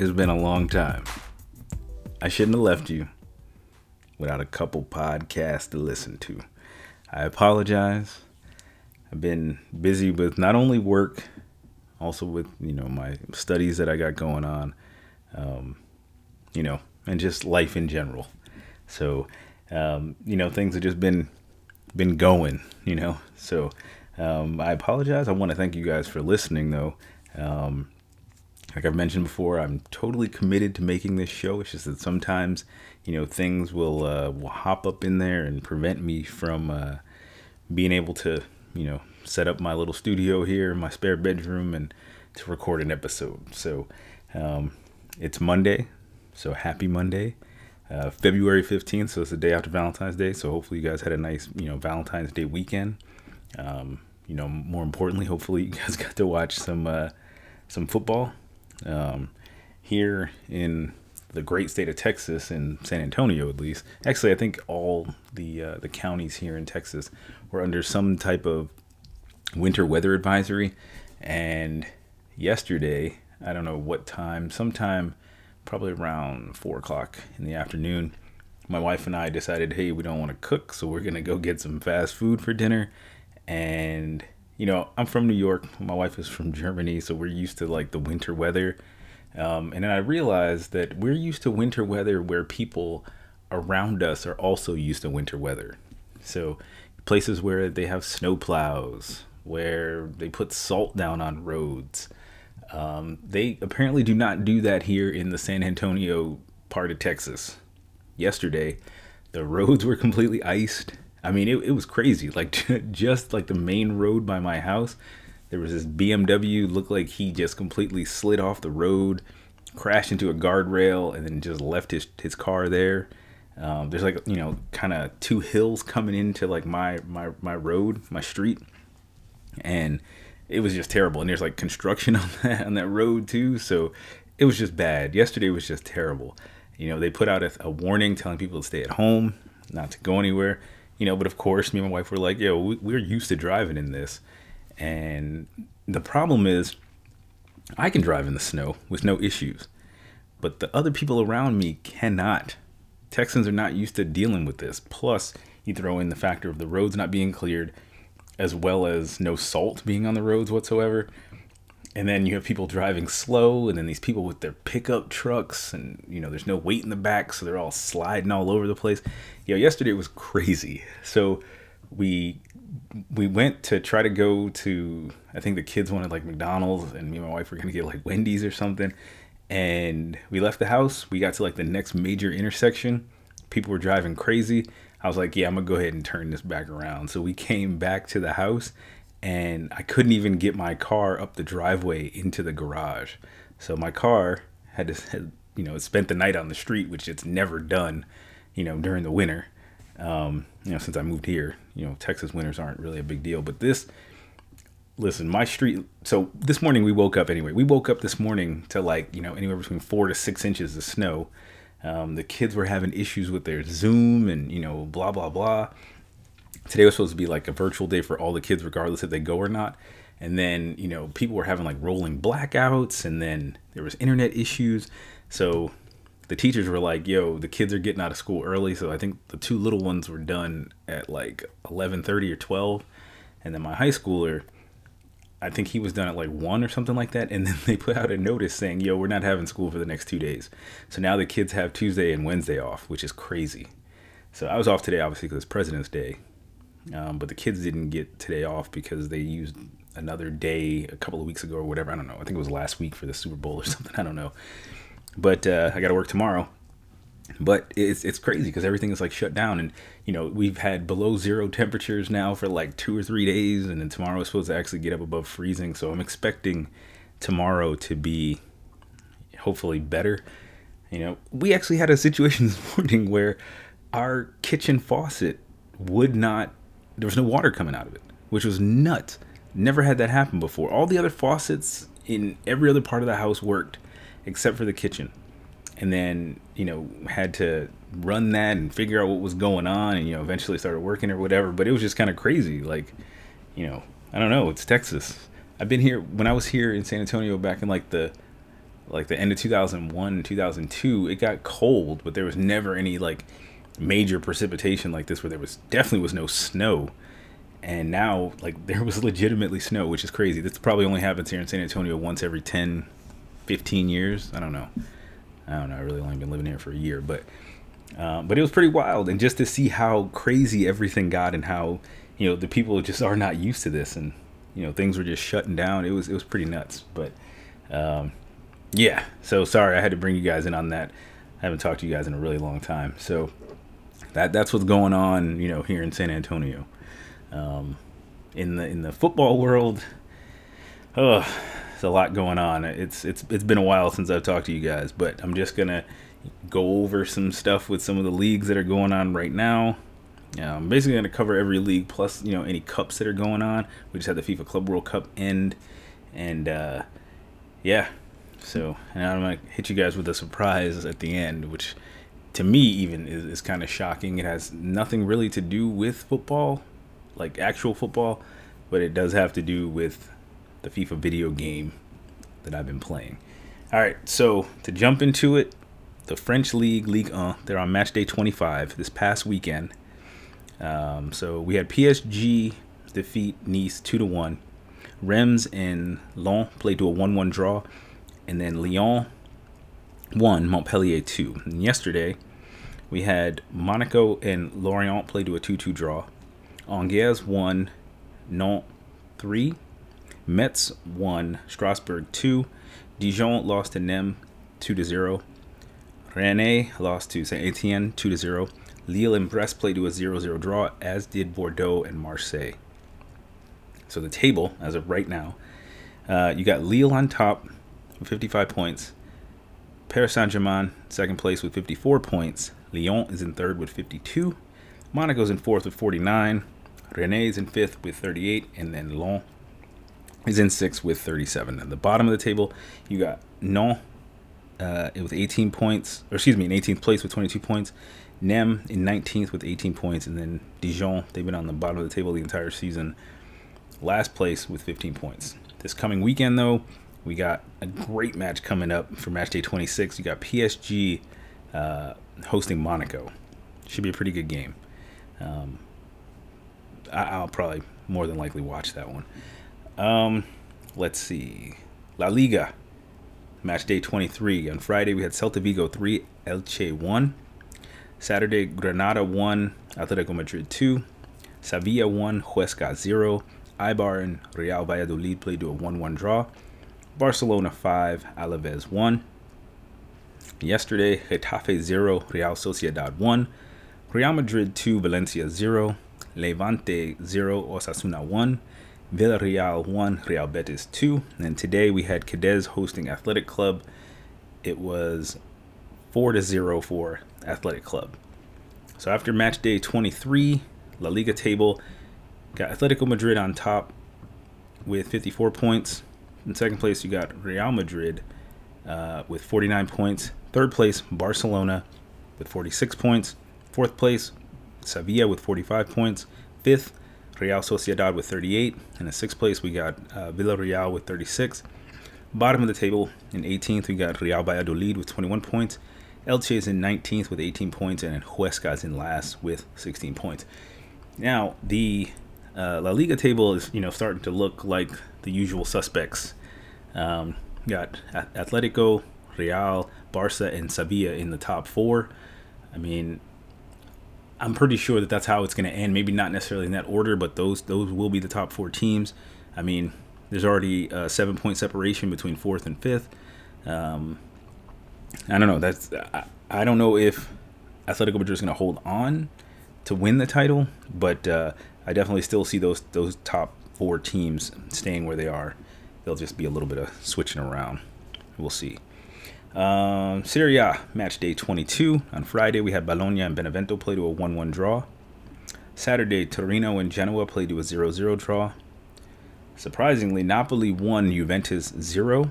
It's been a long time. I shouldn't have left you without a couple podcasts to listen to. I apologize. I've been busy with not only work, also with you know my studies that I got going on, um, you know, and just life in general. So, um, you know, things have just been been going, you know. So, um, I apologize. I want to thank you guys for listening, though. Um, like I've mentioned before, I'm totally committed to making this show. It's just that sometimes, you know, things will uh, will hop up in there and prevent me from uh, being able to, you know, set up my little studio here in my spare bedroom and to record an episode. So um, it's Monday, so happy Monday, uh, February 15th. So it's the day after Valentine's Day. So hopefully you guys had a nice, you know, Valentine's Day weekend. Um, you know, more importantly, hopefully you guys got to watch some uh, some football um, here in the great state of Texas, in San Antonio at least. Actually, I think all the uh, the counties here in Texas were under some type of winter weather advisory. And yesterday, I don't know what time, sometime probably around four o'clock in the afternoon, my wife and I decided, hey, we don't want to cook, so we're gonna go get some fast food for dinner. And you know, I'm from New York. My wife is from Germany, so we're used to like the winter weather. Um, and then I realized that we're used to winter weather where people around us are also used to winter weather. So places where they have snow plows, where they put salt down on roads. Um, they apparently do not do that here in the San Antonio part of Texas. Yesterday, the roads were completely iced. I mean, it, it was crazy. Like just like the main road by my house, there was this BMW looked like he just completely slid off the road, crashed into a guardrail, and then just left his his car there. Um, there's like you know kind of two hills coming into like my my my road, my street, and it was just terrible. And there's like construction on that on that road too, so it was just bad. Yesterday was just terrible. You know, they put out a, a warning telling people to stay at home, not to go anywhere you know, but of course, me and my wife were like, yo, we're used to driving in this. And the problem is, I can drive in the snow with no issues, but the other people around me cannot. Texans are not used to dealing with this. Plus, you throw in the factor of the roads not being cleared, as well as no salt being on the roads whatsoever and then you have people driving slow and then these people with their pickup trucks and you know there's no weight in the back so they're all sliding all over the place. You know yesterday was crazy. So we we went to try to go to i think the kids wanted like mcdonald's and me and my wife were gonna get like wendy's or something. And we left the house. We got to like the next major intersection. People were driving crazy. I was like yeah i'm gonna go ahead and turn this back around. So we came back to the house and I couldn't even get my car up the driveway into the garage. So my car had to, you know, spent the night on the street, which it's never done, you know, during the winter. Um, you know, since I moved here, you know, Texas winters aren't really a big deal. But this, listen, my street. So this morning we woke up anyway. We woke up this morning to like, you know, anywhere between four to six inches of snow. Um, the kids were having issues with their Zoom and, you know, blah, blah, blah today was supposed to be like a virtual day for all the kids, regardless if they go or not. And then, you know, people were having like rolling blackouts, and then there was internet issues. So the teachers were like, "Yo, the kids are getting out of school early." So I think the two little ones were done at like 11:30 or 12, and then my high schooler, I think he was done at like one or something like that. And then they put out a notice saying, "Yo, we're not having school for the next two days." So now the kids have Tuesday and Wednesday off, which is crazy. So I was off today, obviously, because it's President's Day. Um, but the kids didn't get today off because they used another day a couple of weeks ago or whatever. I don't know. I think it was last week for the Super Bowl or something. I don't know. But uh, I got to work tomorrow. But it's it's crazy because everything is like shut down, and you know we've had below zero temperatures now for like two or three days, and then tomorrow is supposed to actually get up above freezing. So I'm expecting tomorrow to be hopefully better. You know, we actually had a situation this morning where our kitchen faucet would not there was no water coming out of it, which was nuts. Never had that happen before. All the other faucets in every other part of the house worked except for the kitchen. And then, you know, had to run that and figure out what was going on and, you know, eventually started working or whatever. But it was just kind of crazy. Like, you know, I don't know. It's Texas. I've been here when I was here in San Antonio back in like the like the end of 2001 2002 it got cold but there was never any like major precipitation like this where there was definitely was no snow. And now like there was legitimately snow which is crazy. This probably only happens here in san antonio once every 10 15 years. I don't know. I don't know. I really only been living here for a year but uh, but it was pretty wild. And just to see how crazy everything got and how you know the people just are not used to this and you know things were just shutting down. It was it was pretty nuts. But um, yeah. So sorry i had to bring you guys in on that. I haven't talked to you guys in a really long time. So that that's what's going on you know here in san antonio. Um, in the in the football world oh there's a lot going on. It's it's it's been a while since i've talked to you guys but i'm just gonna go over some stuff with some of the leagues that are going on right now. Yeah, I'm basically going to cover every league plus you know any cups that are going on. We just had the FIFA Club World Cup end, and uh, yeah, so and I'm going to hit you guys with a surprise at the end, which to me even is, is kind of shocking. It has nothing really to do with football, like actual football, but it does have to do with the FIFA video game that I've been playing. All right, so to jump into it, the French League, League 1, they're on match day 25 this past weekend. Um, so we had PSG defeat Nice two to one. Reims and Lyon played to a one-one draw, and then Lyon won Montpellier two. And yesterday we had Monaco and Lorient play to a two-two draw. Angers won Nantes three. Metz won Strasbourg two. Dijon lost to Nîmes two to zero. Rennes lost to Saint Etienne two to zero. Lille and Brest played to a 0-0 draw, as did Bordeaux and Marseille. So the table, as of right now, uh, you got Lille on top 55 points. Paris Saint-Germain second place with 54 points. Lyon is in third with 52. Monaco's in fourth with 49. Rennes is in fifth with 38, and then Lyon is in sixth with 37. At the bottom of the table, you got Nantes uh, with 18 points, or excuse me, in 18th place with 22 points. Nîmes in 19th with 18 points, and then Dijon, they've been on the bottom of the table the entire season, last place with 15 points. This coming weekend, though, we got a great match coming up for match day 26. You got PSG uh, hosting Monaco. Should be a pretty good game. Um, I- will probably more than likely watch that one. Um, let's see. La Liga, match day 23. On Friday, we had Celta Vigo 3, Elche 1. Saturday, Granada 1, Atletico Madrid 2. Sevilla 1, Huesca 0. Eibar and Real Valladolid played to a 1 1 draw. Barcelona 5, Alaves 1. Yesterday, Getafe 0, Real Sociedad 1. Real Madrid 2, Valencia 0. Levante 0, Osasuna 1. Villarreal 1, Real Betis 2. And today we had Cadiz hosting Athletic Club. It was 4 to 0 for Athletic Club. So after match day 23, La Liga table got Atletico Madrid on top with 54 points. In second place, you got Real Madrid uh, with 49 points. Third place, Barcelona with 46 points. Fourth place, Sevilla with 45 points. Fifth, Real Sociedad with 38. And in sixth place, we got uh, Villarreal with 36. Bottom of the table, in 18th, we got Real Valladolid with 21 points. Elche is in 19th with 18 points, and Huesca is in last with 16 points. Now, the uh, La Liga table is you know starting to look like the usual suspects. Um, got Atletico, Real, Barca, and Sevilla in the top four. I mean, I'm pretty sure that that's how it's going to end. Maybe not necessarily in that order, but those those will be the top four teams. I mean, there's already a seven point separation between fourth and fifth. Um, I don't know. That's I, I don't know if Atletico Madrid is going to hold on to win the title, but uh, I definitely still see those those top four teams staying where they are. They'll just be a little bit of switching around. We'll see. Um, Serie match day 22 on Friday. We had Bologna and Benevento play to a 1-1 draw. Saturday, Torino and Genoa played to a 0-0 draw. Surprisingly, Napoli won Juventus 0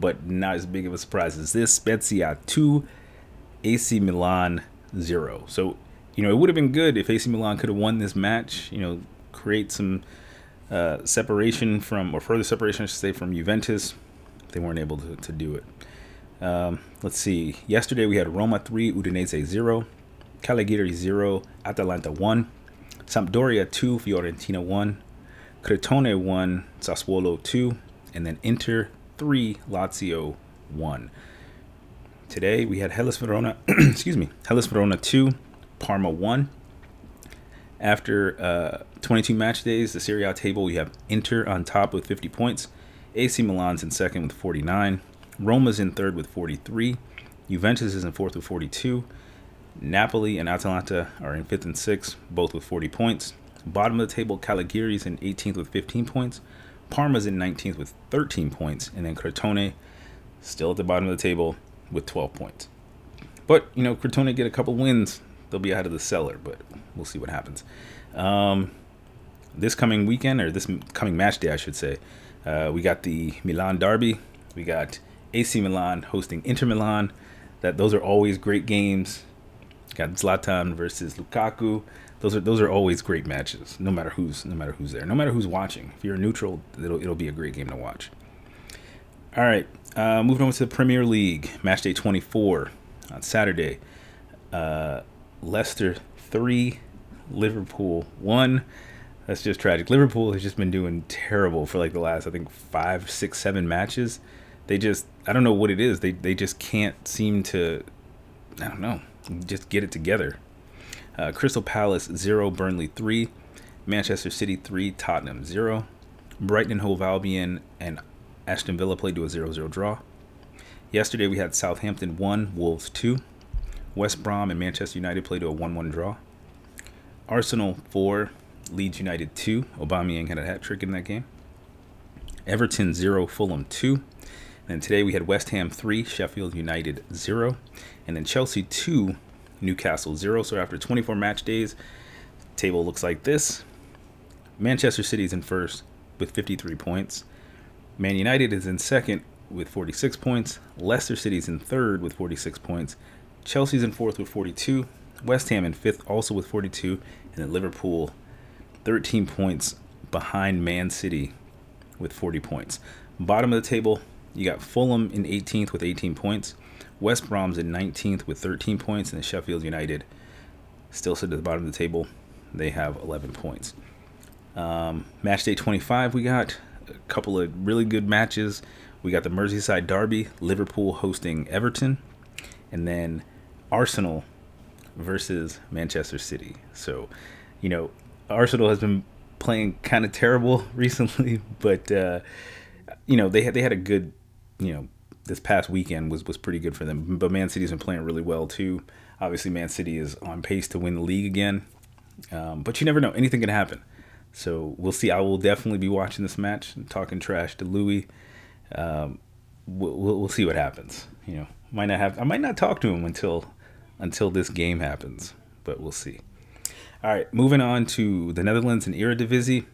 but not as big of a surprise as this. Spezia 2, AC Milan 0. So, you know, it would have been good if AC Milan could have won this match, you know, create some uh, separation from, or further separation, I should say, from Juventus. they weren't able to, to do it. Um, let's see. Yesterday we had Roma 3, Udinese 0, Cagliari 0, Atalanta 1, Sampdoria 2, Fiorentina 1, Crotone 1, Sassuolo 2, and then Inter 3, Lazio 1. Today we had Hellas Verona, excuse me, Hellas Verona 2, Parma 1. After uh, 22 match days, the Serie A table, we have Inter on top with 50 points, AC Milan's in second with 49, Roma's in third with 43. Juventus is in fourth with 42. Napoli and Atalanta are in fifth and sixth, both with 40 points. Bottom of the table, Cagliari's in 18th with 15 points. Parma's in 19th with 13 points. And then Crotone still at the bottom of the table with 12 points. But, you know, Crotone get a couple wins, they'll be out of the cellar, but we'll see what happens. Um, this coming weekend, or this coming match day, I should say, uh, we got the Milan Derby. We got AC Milan hosting Inter Milan. That those are always great games. Got Zlatan versus Lukaku. Those are those are always great matches. No matter who's no matter who's there, no matter who's watching. If you're neutral, it'll it'll be a great game to watch. All right, uh, moving on to the Premier League, match day 24 on Saturday. Uh, Leicester three, Liverpool one. That's just tragic. Liverpool has just been doing terrible for like the last I think five, six, seven matches they just I don't know what it is. They they just can't seem to I don't know just get it together. Uh, Crystal Palace zero, Burnley three, Manchester City three, Tottenham zero, Brighton and Hove Albion and Aston Villa played to a 0-0 draw. Yesterday we had Southampton one, Wolves two, West Brom and Manchester United played to a 1-1 draw. Arsenal four, Leeds United two. Aubameyang had a hat trick in that game. Everton zero, Fulham two. And today we had West Ham 3, Sheffield United 0, and then Chelsea 2, Newcastle 0. So after 24 match days, table looks like this. Manchester City is in first with 53 points. Man United is in second with 46 points. Leicester City is in third with 46 points. Chelsea's in fourth with 42. West Ham in fifth also with 42. And then Liverpool 13 points behind Man City with 40 points. Bottom of the table, you got Fulham in 18th with 18 points. West Brom's in 19th with 13 points, and then Sheffield United still sit at the bottom of the table. They have 11 points. Um, match day 25, we got a couple of really good matches. We got the Merseyside Derby, Liverpool hosting Everton, and then Arsenal versus Manchester City. So, you know, Arsenal has been playing kind of terrible recently, but uh, you know they had they had a good you know, this past weekend was was pretty good for them. But Man City's been playing really well too. Obviously, Man City is on pace to win the league again. Um, but you never know; anything can happen. So we'll see. I will definitely be watching this match and talking trash to Louis. Um, we'll, we'll, we'll see what happens. You know, might not have. I might not talk to him until until this game happens, but we'll see. All right, moving on to the Netherlands and Eredivisie.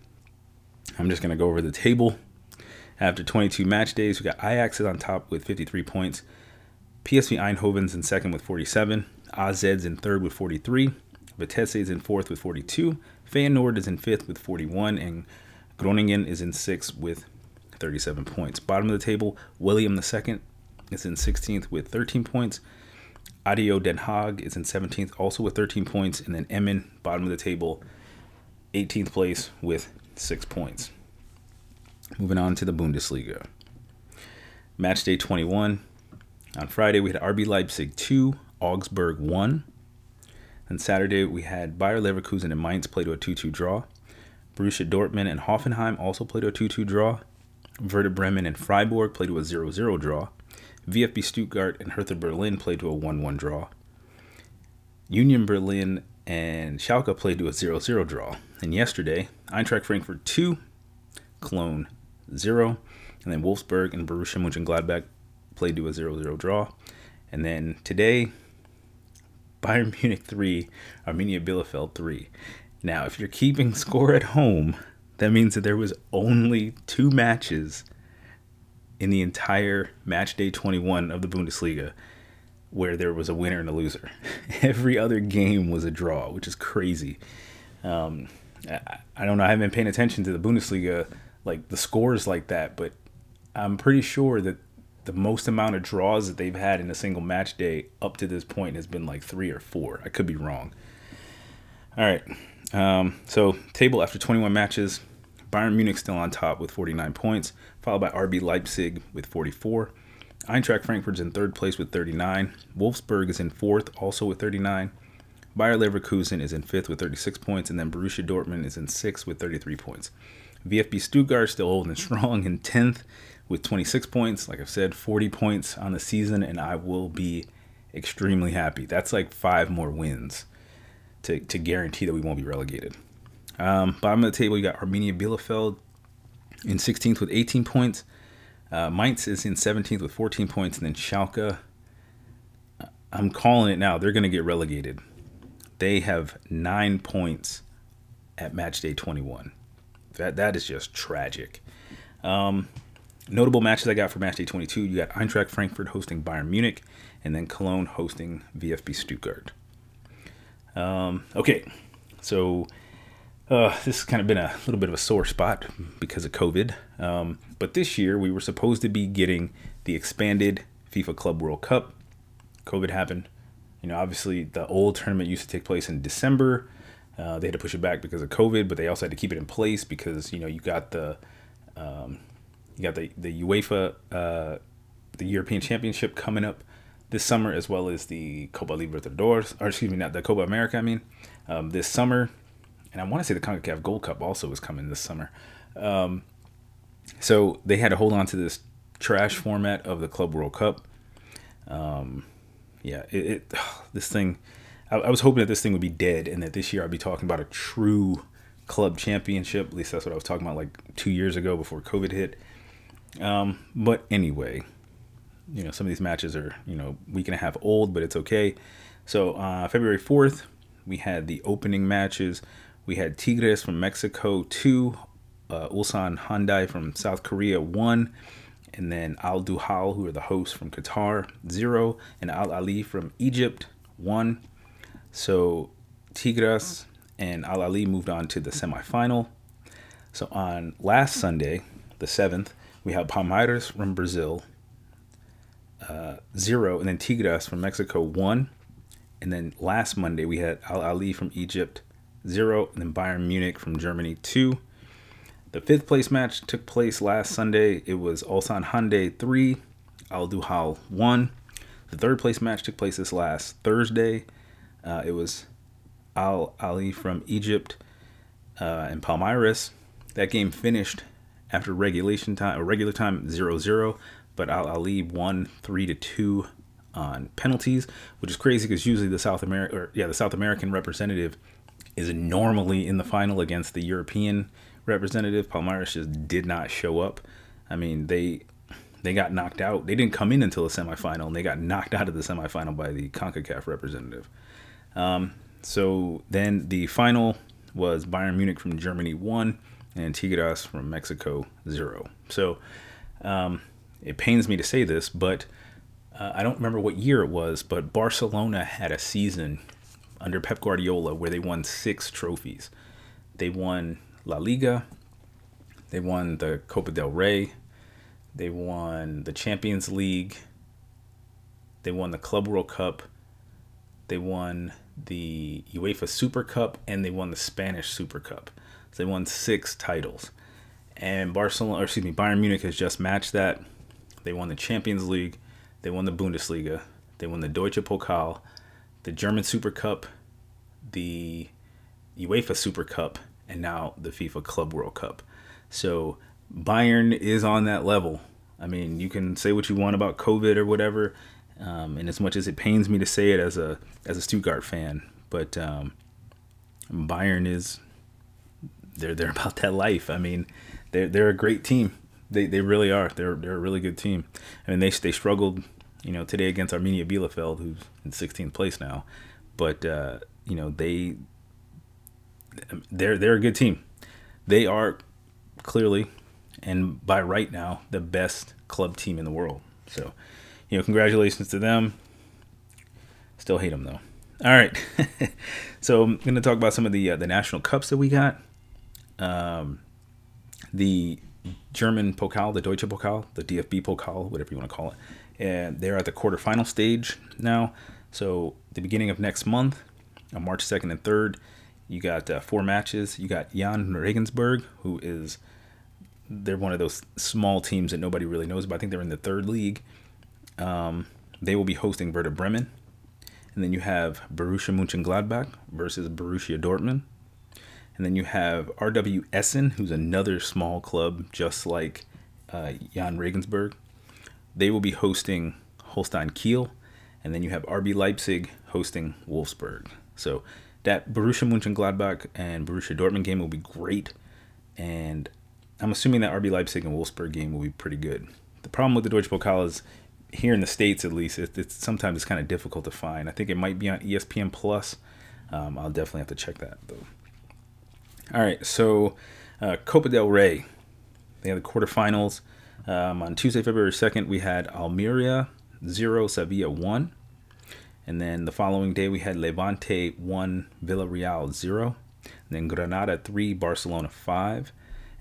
I'm just gonna go over the table. After 22 match days, we got Ajax is on top with 53 points. PSV Eindhoven's in second with 47. AZ's in third with 43. Vitesse is in fourth with 42. Feyenoord is in fifth with 41. And Groningen is in sixth with 37 points. Bottom of the table, Willem II is in 16th with 13 points. ADO Den Haag is in 17th, also with 13 points. And then Emmen, bottom of the table, 18th place with six points. Moving on to the Bundesliga. Match day 21. On Friday, we had RB Leipzig 2, Augsburg 1. And Saturday, we had Bayer Leverkusen and Mainz play to a 2 2 draw. Borussia Dortmund and Hoffenheim also played to a 2 2 draw. Werder Bremen and Freiburg played to a 0 0 draw. VfB Stuttgart and Hertha Berlin played to a 1 1 draw. Union Berlin and Schalke played to a 0 0 draw. And yesterday, Eintracht Frankfurt 2, Cologne 0. And then Wolfsburg and Borussia Mönchengladbach played to a 0 0 draw. And then today, Bayern Munich 3, Arminia Bielefeld 3. Now, if you're keeping score at home, that means that there was only two matches in the entire match day 21 of the Bundesliga where there was a winner and a loser. Every other game was a draw, which is crazy. Um, I, I, don't know. I haven't been paying attention to the Bundesliga like the scores like that, but I'm pretty sure that the most amount of draws that they've had in a single match day up to this point has been like three or four. I could be wrong. All right. Um, so, table after 21 matches, Bayern Munich still on top with 49 points, followed by RB Leipzig with 44. Eintracht Frankfurt's in third place with 39. Wolfsburg is in fourth, also with 39. Bayer Leverkusen is in fifth with 36 points, and then Borussia Dortmund is in sixth with 33 points. VfB Stuttgart still holding strong in 10th with 26 points. Like I've said, 40 points on the season, and I will be extremely happy. That's like five more wins to, to guarantee that we won't be relegated. Um, bottom of the table, you got Arminia Bielefeld in 16th with 18 points. Uh, Mainz is in 17th with 14 points, and then Schalke. I'm calling it now. They're going to get relegated. They have nine points at match day 21. That that is just tragic. Um, notable matches I got for match day 22. You got Eintracht Frankfurt hosting Bayern Munich, and then Cologne hosting VfB Stuttgart. Um, okay, so uh, this has kind of been a little bit of a sore spot because of COVID. Um, but this year we were supposed to be getting the expanded FIFA Club World Cup. COVID happened. You know, obviously the old tournament used to take place in December. Uh, they had to push it back because of COVID, but they also had to keep it in place because you know you got the um, you got the the UEFA uh, the European Championship coming up this summer as well as the Copa Libertadores or excuse me not the Copa America I mean um, this summer and I want to say the Concacaf Gold Cup also is coming this summer. Um, so they had to hold on to this trash format of the Club World Cup. Um, yeah, it, it this thing. I, I, was hoping that this thing would be dead, and that this year I'd be talking about a true club championship. At least that's what I was talking about like two years ago before COVID hit. Um, but anyway, you know, some of these matches are you know week and a half old, but it's okay. So uh, February fourth, we had the opening matches. We had Tigres from Mexico two, uh, Ulsan Hyundai from South Korea one, and then Al Duhail, who are the hosts from Qatar, zero, and Al Ahly from Egypt, one. So Tigres and Al Ahly moved on to the semifinal. So on last Sunday, the 7th, we had Palmeiras from Brazil, uh, zero, and then Tigres from Mexico, one. And then last Monday, we had Al Ahly from Egypt, zero, and then Bayern Munich from Germany, two. The fifth place match took place last Sunday. It was Ulsan Hyundai 3, Al Duhail 1. The third place match took place this last Thursday. Uh, it was Al Ahly from Egypt uh, and Palmeiras. That game finished after regulation time regular time 0-0, but Al Ahly won 3 to 2 on penalties, which is crazy because usually the South America yeah, the South American representative is normally in the final against the European representative. Palmeiras just did not show up. I mean, they they got knocked out. They didn't come in until the semifinal, and they got knocked out of the semifinal by the CONCACAF representative. Um, so then the final was Bayern Munich from Germany one, and Tigres from Mexico zero. So um, it pains me to say this, but uh, I don't remember what year it was, but Barcelona had a season under Pep Guardiola where they won six trophies. They won La Liga. They won the Copa del Rey. They won the Champions League. They won the Club World Cup. They won the UEFA Super Cup and they won the Spanish Super Cup. So they won six titles. And Barcelona, or excuse me, Bayern Munich has just matched that. They won the Champions League. They won the Bundesliga. They won the Deutsche Pokal, the German Super Cup, the UEFA Super Cup, and now the FIFA Club World Cup. So Bayern is on that level. I mean, you can say what you want about COVID or whatever, um, and as much as it pains me to say it as a as a Stuttgart fan, but um, Bayern is they're they're about that life. I mean, they're they're a great team. They they really are. They're they're a really good team. I mean, they they struggled, you know, today against Arminia Bielefeld, who's in 16th place now, but uh, you know they they're they're a good team. They are clearly and by right now the best club team in the world. So, you know, congratulations to them. Still hate them though. All right, so I'm going to talk about some of the uh, the national cups that we got. Um, the German Pokal, the Deutsche Pokal, the DFB Pokal, whatever you want to call it. And they're at the quarterfinal stage now. So the beginning of next month, on March 2nd and 3rd, you got uh, four matches. You got Jahn Regensburg, who is they're one of those small teams that nobody really knows about. I think they're in the third league. Um, they will be hosting Werder Bremen. And then you have Borussia Mönchengladbach versus Borussia Dortmund. And then you have RW Essen, who's another small club just like uh, Jahn Regensburg. They will be hosting Holstein Kiel. And then you have RB Leipzig hosting Wolfsburg. So that Borussia Mönchengladbach and Borussia Dortmund game will be great. And I'm assuming that RB Leipzig and Wolfsburg game will be pretty good. The problem with the Deutsche Pokal is here in the states at least it, it's sometimes it's kind of difficult to find i think it might be on espn plus um, i'll definitely have to check that though all right so uh, copa del rey they had the quarterfinals um, on tuesday february 2nd we had almeria 0 sevilla 1 and then the following day we had levante 1 villarreal 0 and then granada 3 barcelona 5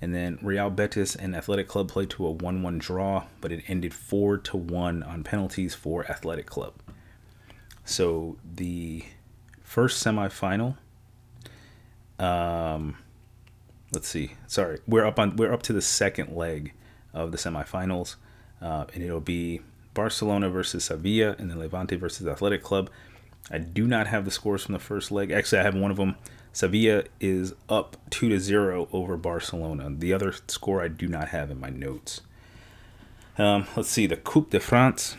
and then Real Betis and Athletic Club played to a 1 1 draw, but it ended 4 to 1 on penalties for Athletic Club. So the first semifinal, um, let's see, sorry, we're up on we're up to the second leg of the semifinals, uh, and it'll be Barcelona versus Sevilla and then Levante versus Athletic Club. I do not have the scores from the first leg. Actually, I have one of them. Sevilla is up 2 to 0 over Barcelona. The other score I do not have in my notes. Um, let's see, the Coupe de France.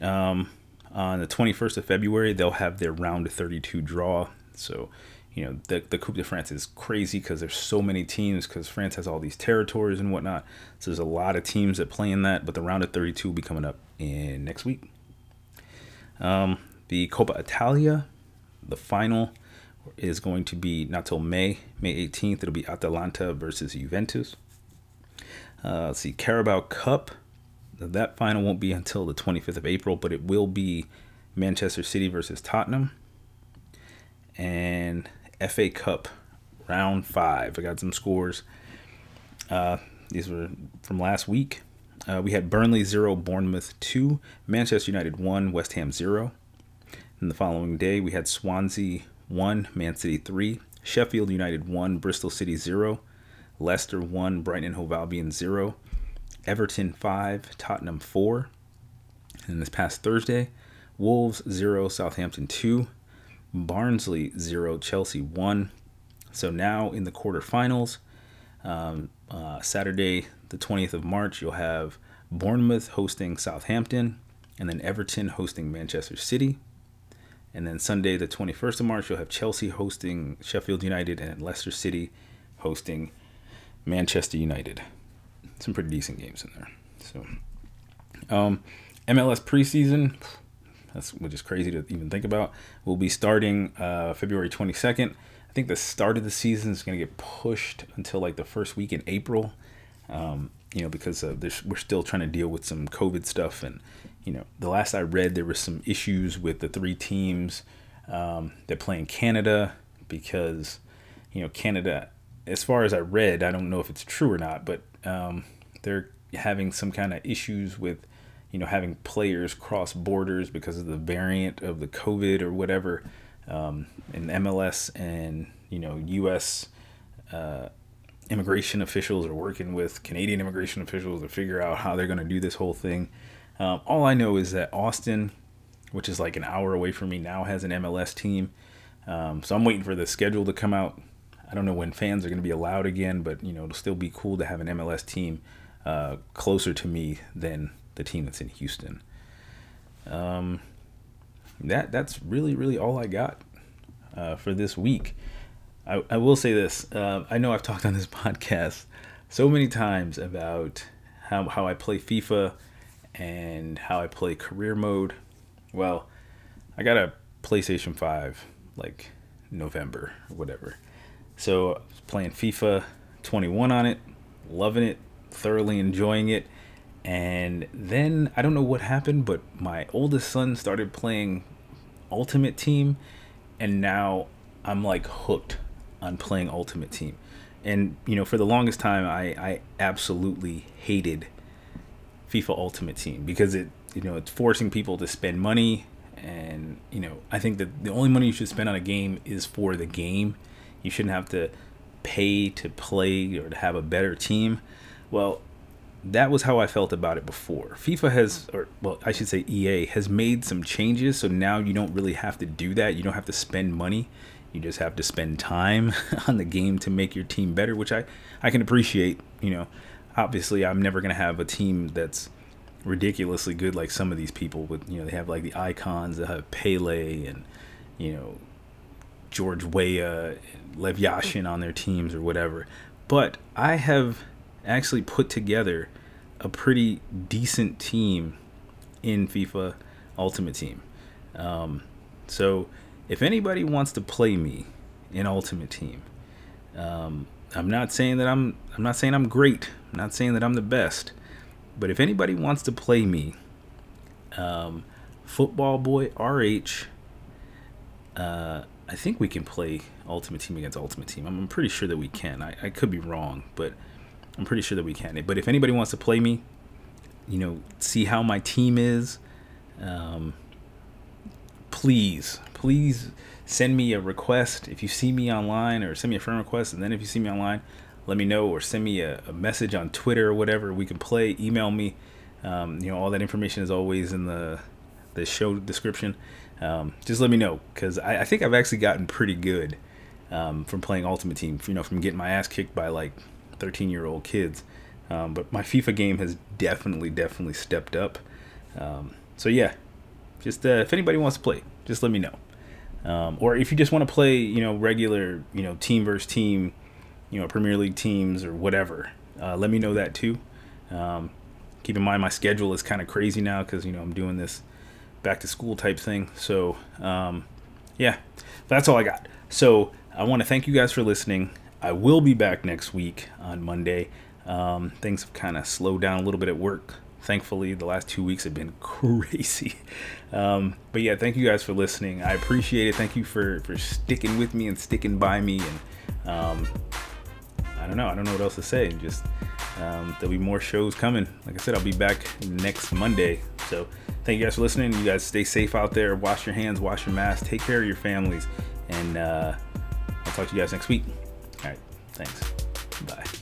Um, on the 21st of February, they'll have their round of 32 draw. So, you know, the, the Coupe de France is crazy because there's so many teams because France has all these territories and whatnot. So there's a lot of teams that play in that, but the round of 32 will be coming up in next week. Um, the Coppa Italia, the final is going to be not till May, May 18th. It'll be Atalanta versus Juventus. Uh, let's see, Carabao Cup. That final won't be until the 25th of April, but it will be Manchester City versus Tottenham. And FA Cup round five. I got some scores. Uh, these were from last week. Uh, we had Burnley 0, Bournemouth 2, Manchester United 1, West Ham 0. And the following day, we had Swansea 1, Man City 3, Sheffield United 1, Bristol City 0, Leicester 1, Brighton and Hove Albion 0, Everton 5, Tottenham 4. And this past Thursday, Wolves 0, Southampton 2, Barnsley 0, Chelsea 1. So now in the quarterfinals, um, uh, Saturday, the 20th of March, you'll have Bournemouth hosting Southampton, and then Everton hosting Manchester City. And then Sunday, the 21st of March, you'll have Chelsea hosting Sheffield United and Leicester City hosting Manchester United. Some pretty decent games in there. So, um, MLS preseason, that's which is crazy to even think about. We'll be starting uh, February 22nd. I think the start of the season is going to get pushed until like the first week in April. Um, you know, because uh, we're still trying to deal with some COVID stuff and you know, the last I read, there was some issues with the three teams um, that play in Canada because, you know, Canada, as far as I read, I don't know if it's true or not, but um, they're having some kind of issues with, you know, having players cross borders because of the variant of the COVID or whatever. Um, and MLS and, you know, U.S. Uh, immigration officials are working with Canadian immigration officials to figure out how they're going to do this whole thing. Um, all I know is that Austin, which is like an hour away from me now, has an MLS team. Um, so I'm waiting for the schedule to come out. I don't know when fans are going to be allowed again, but you know it'll still be cool to have an MLS team uh, closer to me than the team that's in Houston. Um, that that's really really all I got uh, for this week. I, I will say this. Uh, I know I've talked on this podcast so many times about how how I play FIFA and how I play career mode. Well, I got a PlayStation 5 like November or whatever. So playing FIFA 21 on it, loving it, thoroughly enjoying it. And then I don't know what happened, but my oldest son started playing Ultimate Team, and now I'm like hooked on playing Ultimate Team. and you know, for the longest time, I I absolutely hated FIFA Ultimate Team because it you know it's forcing people to spend money, and you know I think that the only money you should spend on a game is for the game. You shouldn't have to pay to play or to have a better team. Well, that was how I felt about it before. FIFA has, or well, I should say EA has made some changes, so now you don't really have to do that. You don't have to spend money. You just have to spend time on the game to make your team better, which I I can appreciate. You know, obviously I'm never gonna have a team that's ridiculously good like some of these people. With you know, they have like the icons, they have Pele and you know George Weah, Lev Yashin on their teams or whatever. But I have actually put together a pretty decent team in FIFA Ultimate Team. Um, so if anybody wants to play me in Ultimate Team, um, I'm not saying that I'm I'm not saying I'm great. I'm not saying that I'm the best. But if anybody wants to play me, um, Football Boy RH, uh, I think we can play Ultimate Team against Ultimate Team. I'm, pretty sure that we can. I, I could be wrong, but I'm pretty sure that we can. But if anybody wants to play me, you know, see how my team is, um, please, please send me a request. If you see me online or send me a friend request, and then if you see me online, let me know or send me a, a message on Twitter or whatever. We can play. Email me. Um, you know, all that information is always in the the show description. Um, just let me know because I, I, think I've actually gotten pretty good um, from playing Ultimate Team. You know, from getting my ass kicked by like 13 year old kids. Um, but my FIFA game has definitely, definitely stepped up. Um, so yeah, just uh, if anybody wants to play, just let me know. Um, or if you just want to play, you know, regular, you know, team versus team, you know, Premier League teams or whatever, uh, let me know that too. Um, keep in mind my schedule is kind of crazy now because you know I'm doing this back to school type thing. So um, yeah, that's all I got. So I want to thank you guys for listening. I will be back next week on Monday. Um, things have kind of slowed down a little bit at work. Thankfully, the last two weeks have been crazy. Um, but yeah, thank you guys for listening. I appreciate it. Thank you for for sticking with me and sticking by me. And um, I don't know. I don't know what else to say. Just um, there'll be more shows coming. Like I said, I'll be back next Monday. So thank you guys for listening. You guys stay safe out there. Wash your hands. Wash your mask. Take care of your families. And uh, I'll talk to you guys next week. Thanks. Bye.